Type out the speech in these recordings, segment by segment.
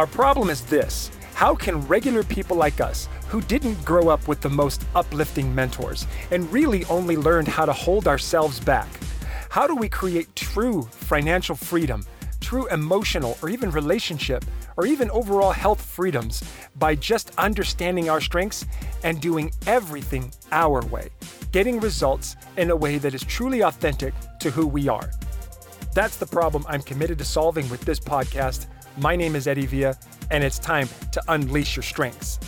Our problem is this how can regular people like us, who didn't grow up with the most uplifting mentors and really only learned how to hold ourselves back, how do we create true financial freedom, true emotional or even relationship, or even overall health freedoms by just understanding our strengths and doing everything our way, getting results in a way that is truly authentic to who we are? That's the problem I'm committed to solving with this podcast. My name is Eddie Villa, and it's time to unleash your strengths.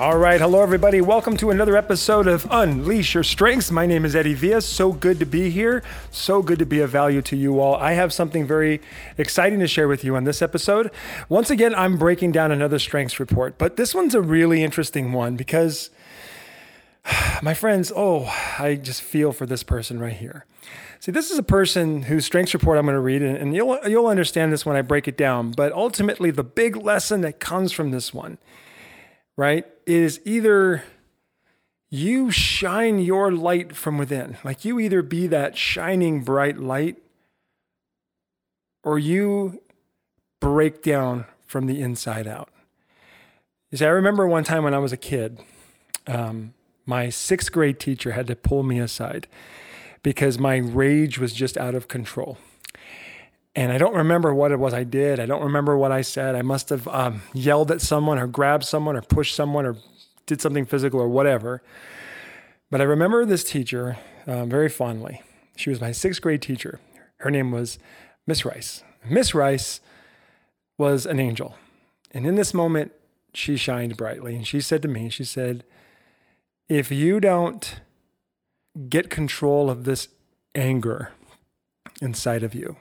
All right, hello everybody. Welcome to another episode of Unleash Your Strengths. My name is Eddie Villa. So good to be here. So good to be of value to you all. I have something very exciting to share with you on this episode. Once again, I'm breaking down another strengths report, but this one's a really interesting one because my friends, oh, I just feel for this person right here. See, this is a person whose strengths report I'm going to read, and you'll you'll understand this when I break it down. But ultimately, the big lesson that comes from this one, right, is either you shine your light from within, like you either be that shining bright light, or you break down from the inside out. You see, I remember one time when I was a kid. Um, my sixth grade teacher had to pull me aside because my rage was just out of control. And I don't remember what it was I did. I don't remember what I said. I must have um, yelled at someone or grabbed someone or pushed someone or did something physical or whatever. But I remember this teacher um, very fondly. She was my sixth grade teacher. Her name was Miss Rice. Miss Rice was an angel. And in this moment, she shined brightly. And she said to me, she said, if you don't get control of this anger inside of you,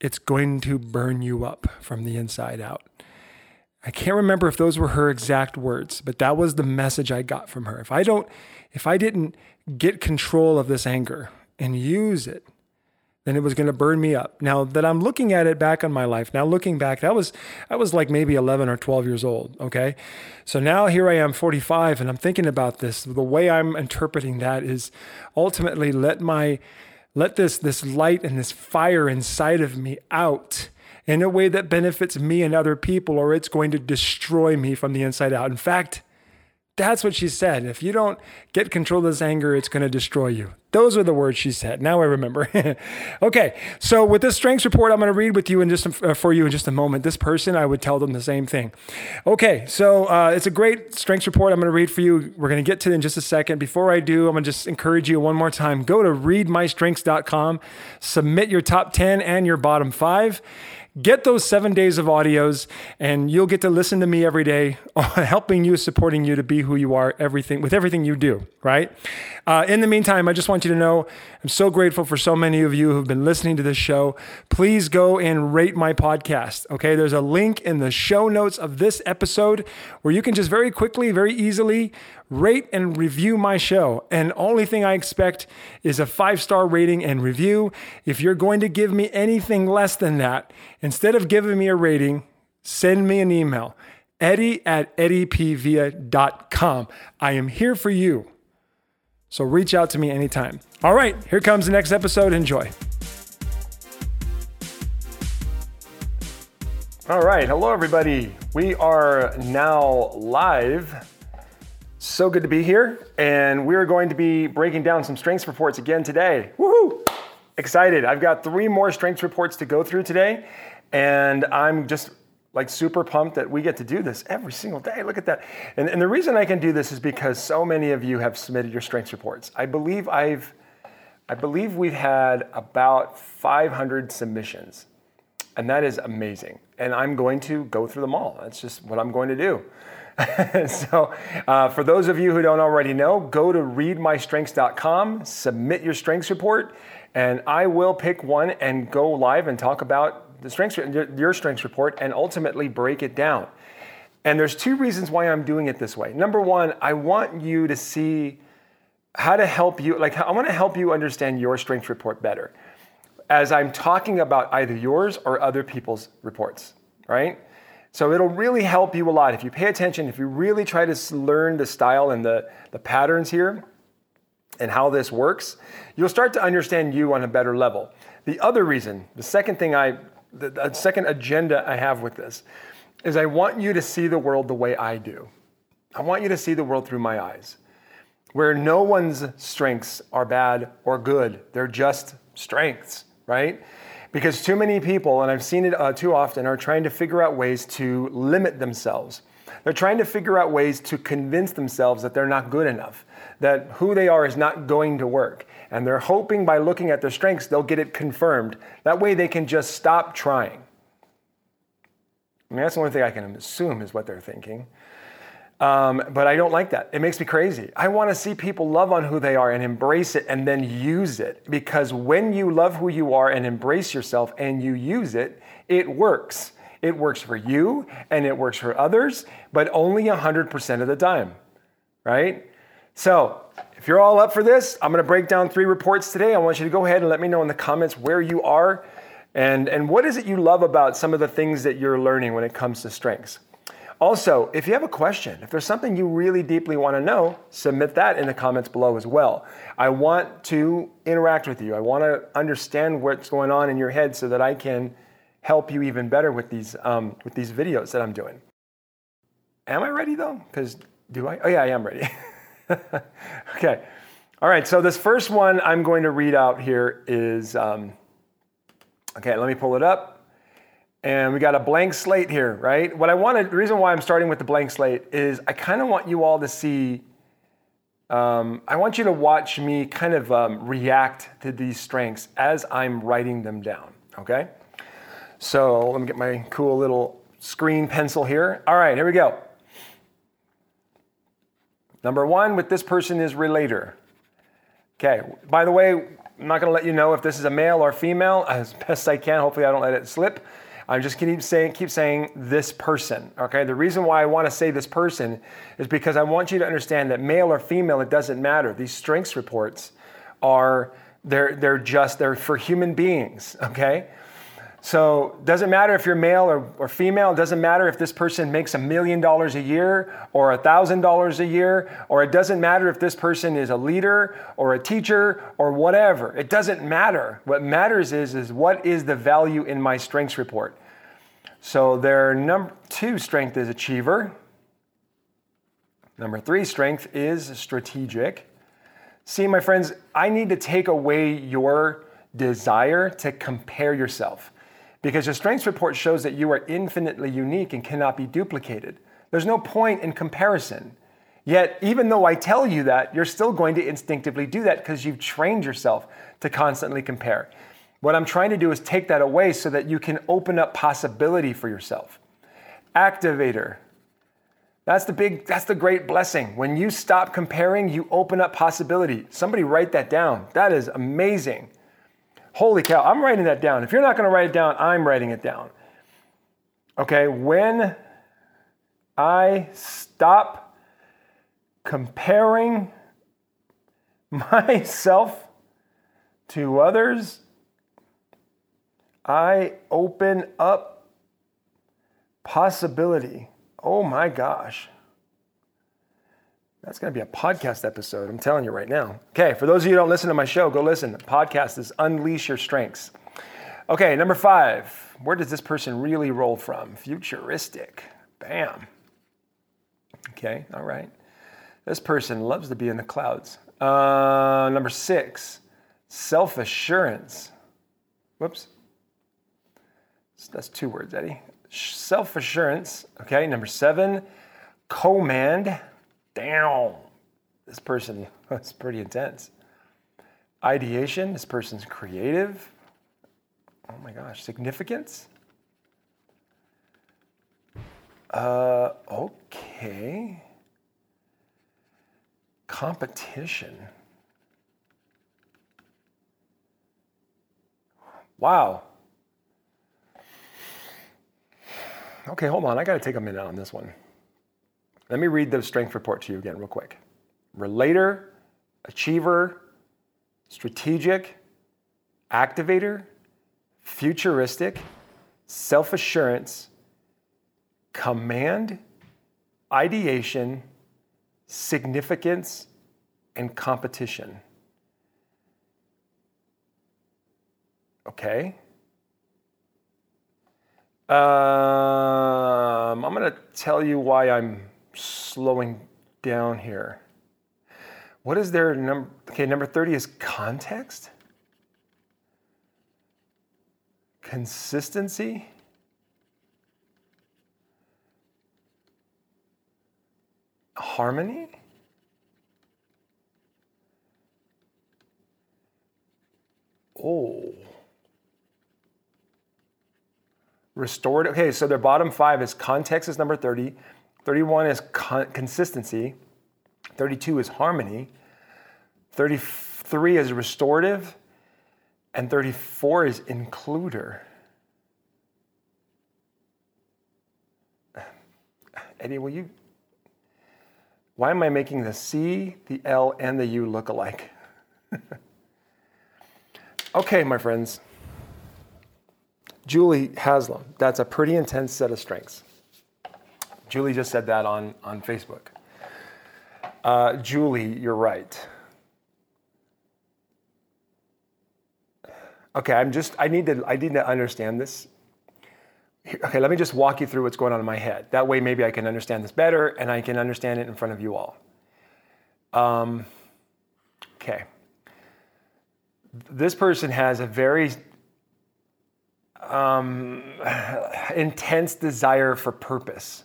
it's going to burn you up from the inside out. I can't remember if those were her exact words, but that was the message I got from her. If I don't, if I didn't get control of this anger and use it, then it was going to burn me up. Now that I'm looking at it back on my life, now looking back, that was I was like maybe 11 or 12 years old, okay? So now here I am 45 and I'm thinking about this. The way I'm interpreting that is ultimately let my let this this light and this fire inside of me out in a way that benefits me and other people or it's going to destroy me from the inside out. In fact, that's what she said. If you don't get control of this anger, it's going to destroy you. Those are the words she said. Now I remember. okay, so with this strengths report, I'm going to read with you in just uh, for you in just a moment. This person, I would tell them the same thing. Okay, so uh, it's a great strengths report. I'm going to read for you. We're going to get to it in just a second. Before I do, I'm going to just encourage you one more time. Go to readmystrengths.com, submit your top 10 and your bottom five Get those seven days of audios, and you'll get to listen to me every day, helping you, supporting you to be who you are, everything with everything you do. Right. Uh, in the meantime, I just want you to know I'm so grateful for so many of you who've been listening to this show. Please go and rate my podcast. Okay, there's a link in the show notes of this episode where you can just very quickly, very easily rate and review my show. And only thing I expect is a five star rating and review. If you're going to give me anything less than that, instead of giving me a rating, send me an email. Eddie at eddiepvia.com. I am here for you. So reach out to me anytime. All right, here comes the next episode. Enjoy. All right, hello everybody. We are now live so good to be here. And we're going to be breaking down some strengths reports again today. Woohoo! Excited. I've got three more strengths reports to go through today. And I'm just like super pumped that we get to do this every single day. Look at that. And, and the reason I can do this is because so many of you have submitted your strengths reports. I believe I've I believe we've had about 500 submissions. And that is amazing. And I'm going to go through them all. That's just what I'm going to do. so, uh, for those of you who don't already know, go to readmystrengths.com, submit your strengths report, and I will pick one and go live and talk about the strengths, your strengths report and ultimately break it down. And there's two reasons why I'm doing it this way. Number one, I want you to see how to help you, like, I want to help you understand your strengths report better as I'm talking about either yours or other people's reports, right? So it'll really help you a lot. If you pay attention, if you really try to learn the style and the, the patterns here, and how this works, you'll start to understand you on a better level. The other reason, the second thing I, the, the second agenda I have with this, is I want you to see the world the way I do. I want you to see the world through my eyes, where no one's strengths are bad or good. They're just strengths, right? Because too many people, and I've seen it uh, too often, are trying to figure out ways to limit themselves. They're trying to figure out ways to convince themselves that they're not good enough, that who they are is not going to work. And they're hoping by looking at their strengths, they'll get it confirmed. That way they can just stop trying. I mean, that's the only thing I can assume is what they're thinking. Um, but I don't like that. It makes me crazy. I want to see people love on who they are and embrace it and then use it. Because when you love who you are and embrace yourself and you use it, it works. It works for you and it works for others, but only 100% of the time, right? So, if you're all up for this, I'm going to break down three reports today. I want you to go ahead and let me know in the comments where you are and, and what is it you love about some of the things that you're learning when it comes to strengths. Also, if you have a question, if there's something you really deeply want to know, submit that in the comments below as well. I want to interact with you. I want to understand what's going on in your head so that I can help you even better with these, um, with these videos that I'm doing. Am I ready though? Because do I? Oh, yeah, I am ready. okay. All right. So, this first one I'm going to read out here is um, okay, let me pull it up. And we got a blank slate here, right? What I wanted, the reason why I'm starting with the blank slate is I kind of want you all to see, um, I want you to watch me kind of um, react to these strengths as I'm writing them down, okay? So let me get my cool little screen pencil here. All right, here we go. Number one with this person is relator. Okay, by the way, I'm not to let you know if this is a male or female as best I can. Hopefully, I don't let it slip. I'm just keep saying, keep saying this person. Okay, the reason why I want to say this person is because I want you to understand that male or female, it doesn't matter. These strengths reports are they're they're just they're for human beings. Okay, so it doesn't matter if you're male or, or female, it doesn't matter if this person makes a million dollars a year or a thousand dollars a year, or it doesn't matter if this person is a leader or a teacher or whatever. It doesn't matter. What matters is, is what is the value in my strengths report. So their number two strength is achiever. Number three strength is strategic. See, my friends, I need to take away your desire to compare yourself because your strengths report shows that you are infinitely unique and cannot be duplicated. There's no point in comparison. Yet, even though I tell you that, you're still going to instinctively do that because you've trained yourself to constantly compare. What I'm trying to do is take that away so that you can open up possibility for yourself. Activator. That's the big, that's the great blessing. When you stop comparing, you open up possibility. Somebody write that down. That is amazing. Holy cow, I'm writing that down. If you're not going to write it down, I'm writing it down. Okay, when I stop comparing myself to others, I open up possibility. Oh my gosh. That's going to be a podcast episode. I'm telling you right now. Okay, for those of you who don't listen to my show, go listen. Podcast is Unleash Your Strengths. Okay, number five. Where does this person really roll from? Futuristic. Bam. Okay, all right. This person loves to be in the clouds. Uh, number six, self assurance. Whoops. That's two words, Eddie. Self assurance. Okay, number seven, command. Damn, this person was pretty intense. Ideation, this person's creative. Oh my gosh, significance. Uh, okay. Competition. Wow. Okay, hold on. I got to take a minute on this one. Let me read the strength report to you again, real quick. Relator, achiever, strategic, activator, futuristic, self assurance, command, ideation, significance, and competition. Okay. Um, I'm going to tell you why I'm slowing down here. What is their number? Okay, number 30 is context, consistency. Harmony? Oh. Restored. Okay, so their bottom five is context is number 30. 31 is con- consistency. 32 is harmony. 33 is restorative. And 34 is includer. Eddie, will you? Why am I making the C, the L, and the U look alike? okay, my friends. Julie Haslam, that's a pretty intense set of strengths. Julie just said that on, on Facebook. Uh, Julie, you're right. Okay, I'm just, I need to, I need to understand this. Okay, let me just walk you through what's going on in my head. That way, maybe I can understand this better and I can understand it in front of you all. Um, okay. This person has a very um, intense desire for purpose.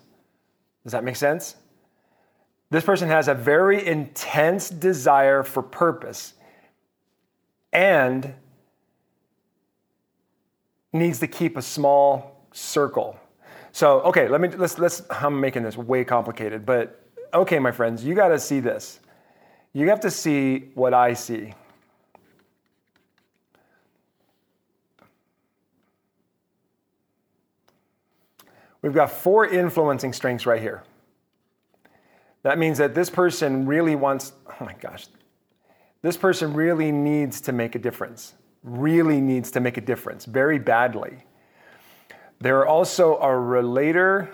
Does that make sense? This person has a very intense desire for purpose and needs to keep a small circle. So, okay, let me let's let's I'm making this way complicated, but okay, my friends, you got to see this. You have to see what I see. We've got four influencing strengths right here. That means that this person really wants, oh my gosh, this person really needs to make a difference, really needs to make a difference very badly. They're also a relator.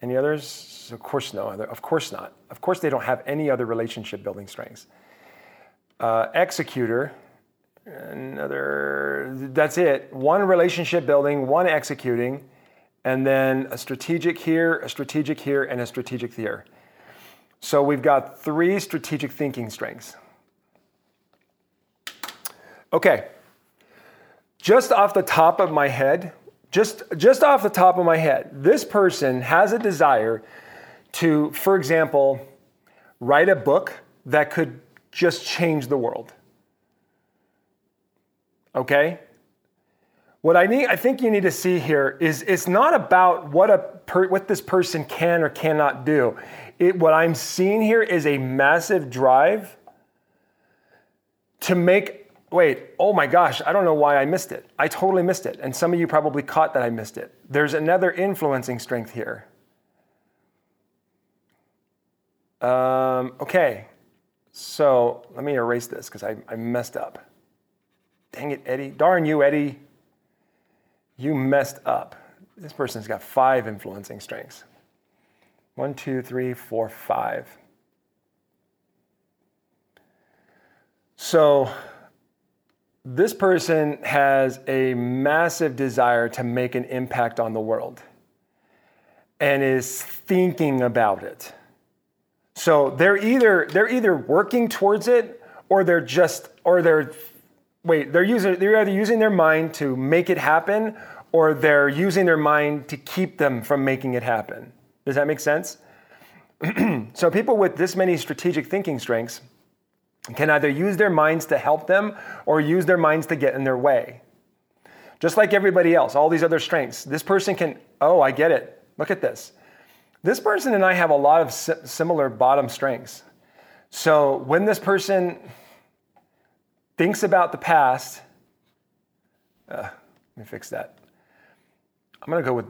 Any others? Of course, no. Of course not. Of course, they don't have any other relationship building strengths. Uh, executor, another, that's it. One relationship building, one executing and then a strategic here, a strategic here, and a strategic here. So we've got three strategic thinking strengths. Okay, just off the top of my head, just, just off the top of my head, this person has a desire to, for example, write a book that could just change the world. Okay? What I need, I think you need to see here is it's not about what a per, what this person can or cannot do. It, what I'm seeing here is a massive drive to make. Wait, oh my gosh, I don't know why I missed it. I totally missed it, and some of you probably caught that I missed it. There's another influencing strength here. Um, okay, so let me erase this because I, I messed up. Dang it, Eddie. Darn you, Eddie you messed up. This person's got five influencing strengths. One, two, three, four, five. So, this person has a massive desire to make an impact on the world and is thinking about it. So they're either they're either working towards it or they're just or they're wait, they're using they're either using their mind to make it happen or they're using their mind to keep them from making it happen. Does that make sense? so people with this many strategic thinking strengths can either use their minds to help them or use their minds to get in their way. Just like everybody else, all these other strengths. This person can, oh, I get it. Look at this. This person and I have a lot of similar bottom strengths. So when this person thinks about the past, uh, let me fix that. I'm gonna go with,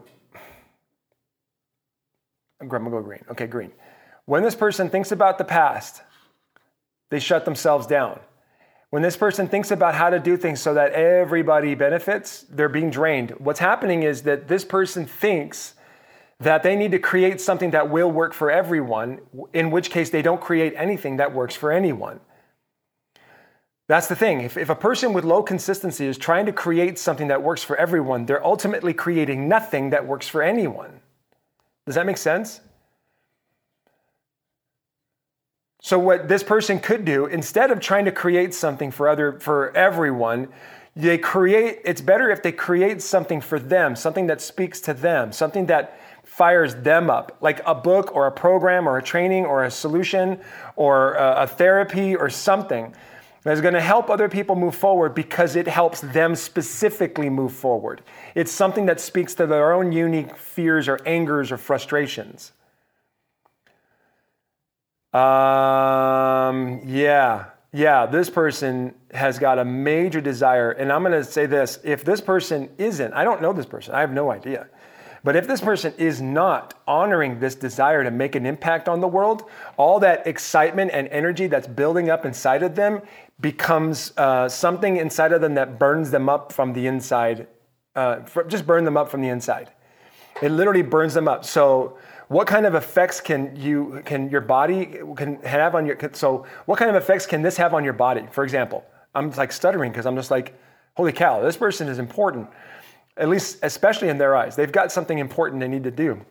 I'm gonna go green. Okay, green. When this person thinks about the past, they shut themselves down. When this person thinks about how to do things so that everybody benefits, they're being drained. What's happening is that this person thinks that they need to create something that will work for everyone, in which case they don't create anything that works for anyone. That's the thing. If, if a person with low consistency is trying to create something that works for everyone, they're ultimately creating nothing that works for anyone. Does that make sense? So what this person could do instead of trying to create something for other for everyone, they create it's better if they create something for them, something that speaks to them, something that fires them up, like a book or a program or a training or a solution or a, a therapy or something that's going to help other people move forward because it helps them specifically move forward. It's something that speaks to their own unique fears or angers or frustrations. Um, yeah, yeah, this person has got a major desire. And I'm going to say this if this person isn't, I don't know this person, I have no idea. But if this person is not honoring this desire to make an impact on the world, all that excitement and energy that's building up inside of them becomes uh, something inside of them that burns them up from the inside, uh, just burn them up from the inside. It literally burns them up. So, what kind of effects can you can your body can have on your so what kind of effects can this have on your body? For example, I'm like stuttering because I'm just like, holy cow, this person is important at least especially in their eyes. They've got something important they need to do.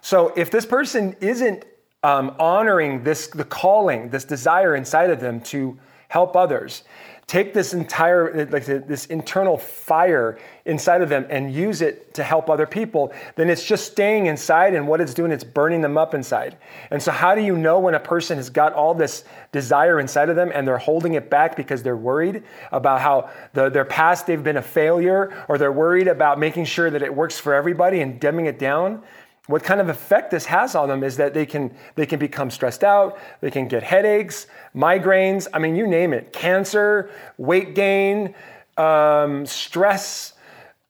So if this person isn't um, honoring this the calling, this desire inside of them to help others, take this entire like this internal fire inside of them and use it to help other people. Then it's just staying inside and what it's doing it's burning them up inside. And so how do you know when a person has got all this desire inside of them and they're holding it back because they're worried about how the, their past they've been a failure or they're worried about making sure that it works for everybody and dumbing it down what kind of effect this has on them is that they can they can become stressed out they can get headaches migraines i mean you name it cancer weight gain um, stress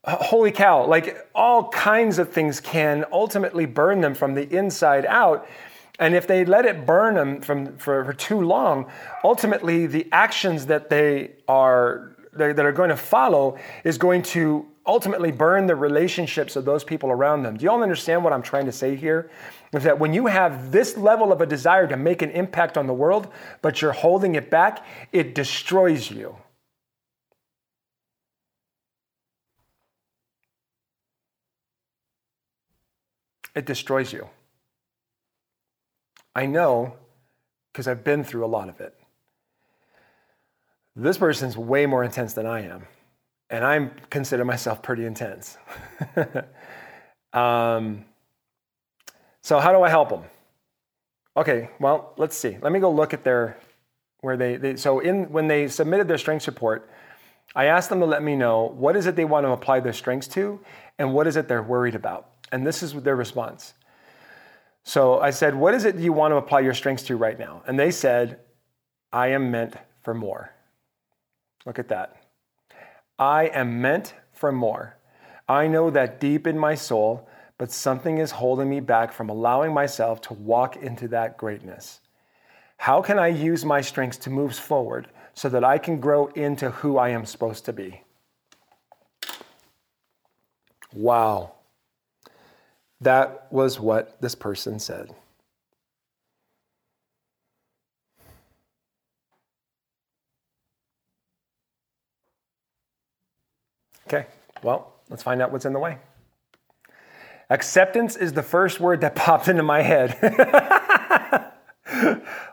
holy cow like all kinds of things can ultimately burn them from the inside out. And if they let it burn them from, for, for too long ultimately the actions that they are that are going to follow is going to ultimately burn the relationships of those people around them. Do you all understand what I'm trying to say here? Is that when you have this level of a desire to make an impact on the world, but you're holding it back, it destroys you. It destroys you. I know because I've been through a lot of it. This person's way more intense than I am and I consider myself pretty intense. um, so how do I help them? Okay, well, let's see. Let me go look at their where they, they so in when they submitted their strengths report, I asked them to let me know what is it they want to apply their strengths to and what is it they're worried about. And this is their response. So I said, What is it you want to apply your strengths to right now? And they said, I am meant for more. Look at that. I am meant for more. I know that deep in my soul, but something is holding me back from allowing myself to walk into that greatness. How can I use my strengths to move forward so that I can grow into who I am supposed to be? Wow. That was what this person said. Okay, well, let's find out what's in the way. Acceptance is the first word that popped into my head.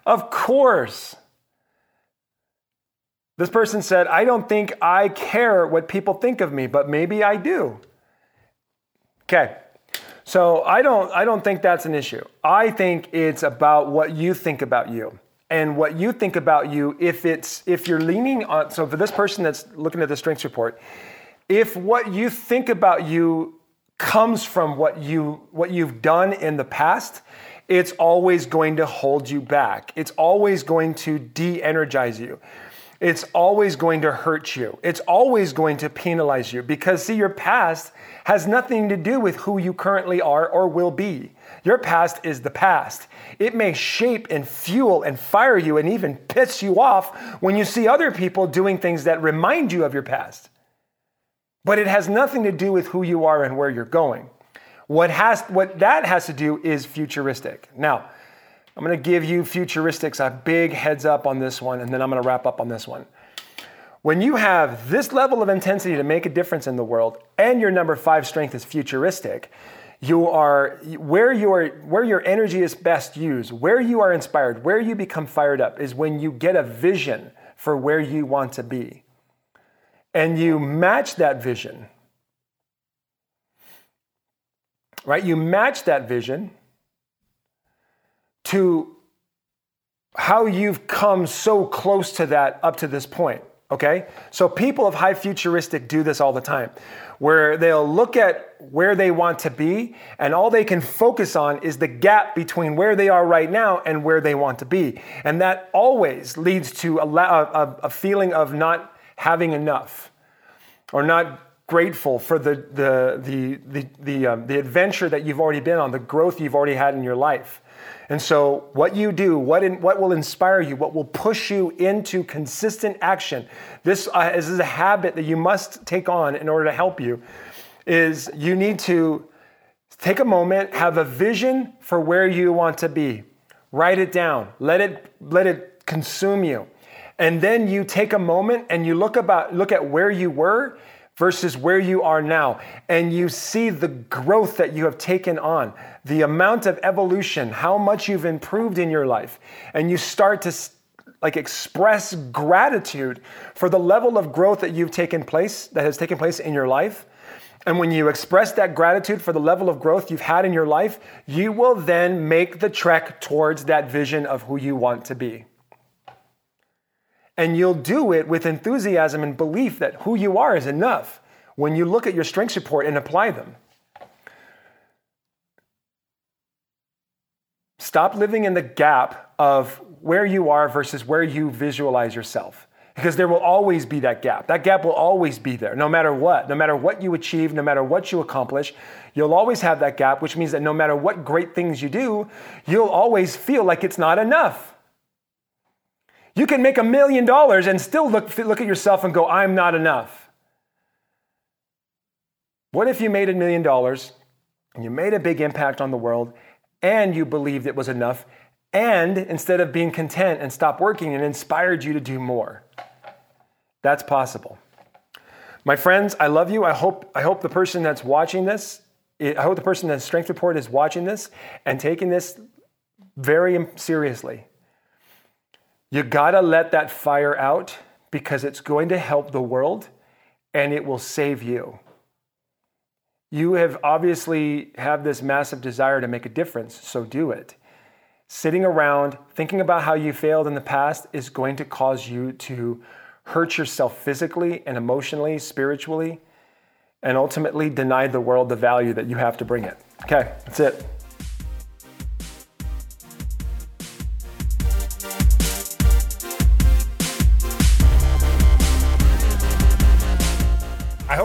of course. This person said, I don't think I care what people think of me, but maybe I do. Okay. So I don't I don't think that's an issue. I think it's about what you think about you. And what you think about you if it's if you're leaning on so for this person that's looking at the strengths report, if what you think about you comes from what you what you've done in the past, it's always going to hold you back. It's always going to de-energize you. It's always going to hurt you. It's always going to penalize you because see your past has nothing to do with who you currently are or will be. Your past is the past. It may shape and fuel and fire you and even piss you off when you see other people doing things that remind you of your past. But it has nothing to do with who you are and where you're going. What, has, what that has to do is futuristic. Now, I'm going to give you futuristics a big heads up on this one, and then I'm going to wrap up on this one. When you have this level of intensity to make a difference in the world, and your number five strength is futuristic, you are where your where your energy is best used, where you are inspired, where you become fired up is when you get a vision for where you want to be. And you match that vision. Right? You match that vision to how you've come so close to that up to this point. Okay? So people of high futuristic do this all the time where they'll look at where they want to be, and all they can focus on is the gap between where they are right now and where they want to be. And that always leads to a, a, a feeling of not having enough or not grateful for the, the, the, the, the, um, the adventure that you've already been on, the growth you've already had in your life. And so, what you do, what, in, what will inspire you, what will push you into consistent action, this, uh, this is a habit that you must take on in order to help you, is you need to take a moment, have a vision for where you want to be. Write it down, let it, let it consume you. And then you take a moment and you look, about, look at where you were versus where you are now. And you see the growth that you have taken on, the amount of evolution, how much you've improved in your life. And you start to like express gratitude for the level of growth that you've taken place, that has taken place in your life. And when you express that gratitude for the level of growth you've had in your life, you will then make the trek towards that vision of who you want to be. And you'll do it with enthusiasm and belief that who you are is enough when you look at your strengths report and apply them. Stop living in the gap of where you are versus where you visualize yourself. Because there will always be that gap. That gap will always be there, no matter what. No matter what you achieve, no matter what you accomplish, you'll always have that gap, which means that no matter what great things you do, you'll always feel like it's not enough. You can make a million dollars and still look, look at yourself and go, I'm not enough. What if you made a million dollars and you made a big impact on the world and you believed it was enough and instead of being content and stop working, it inspired you to do more? That's possible. My friends, I love you. I hope, I hope the person that's watching this, I hope the person that's Strength Report is watching this and taking this very seriously. You gotta let that fire out because it's going to help the world and it will save you. You have obviously have this massive desire to make a difference, so do it. Sitting around thinking about how you failed in the past is going to cause you to hurt yourself physically and emotionally, spiritually, and ultimately deny the world the value that you have to bring it. Okay, that's it.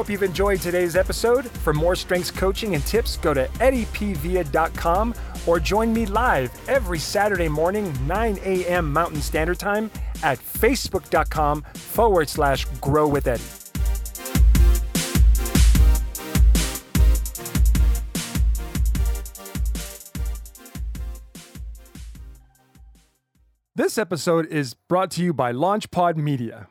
Hope you've enjoyed today's episode. For more strengths coaching and tips, go to eddiepvia.com or join me live every Saturday morning, 9 a.m. Mountain Standard Time at facebook.com forward slash grow with Eddie. This episode is brought to you by LaunchPod Media.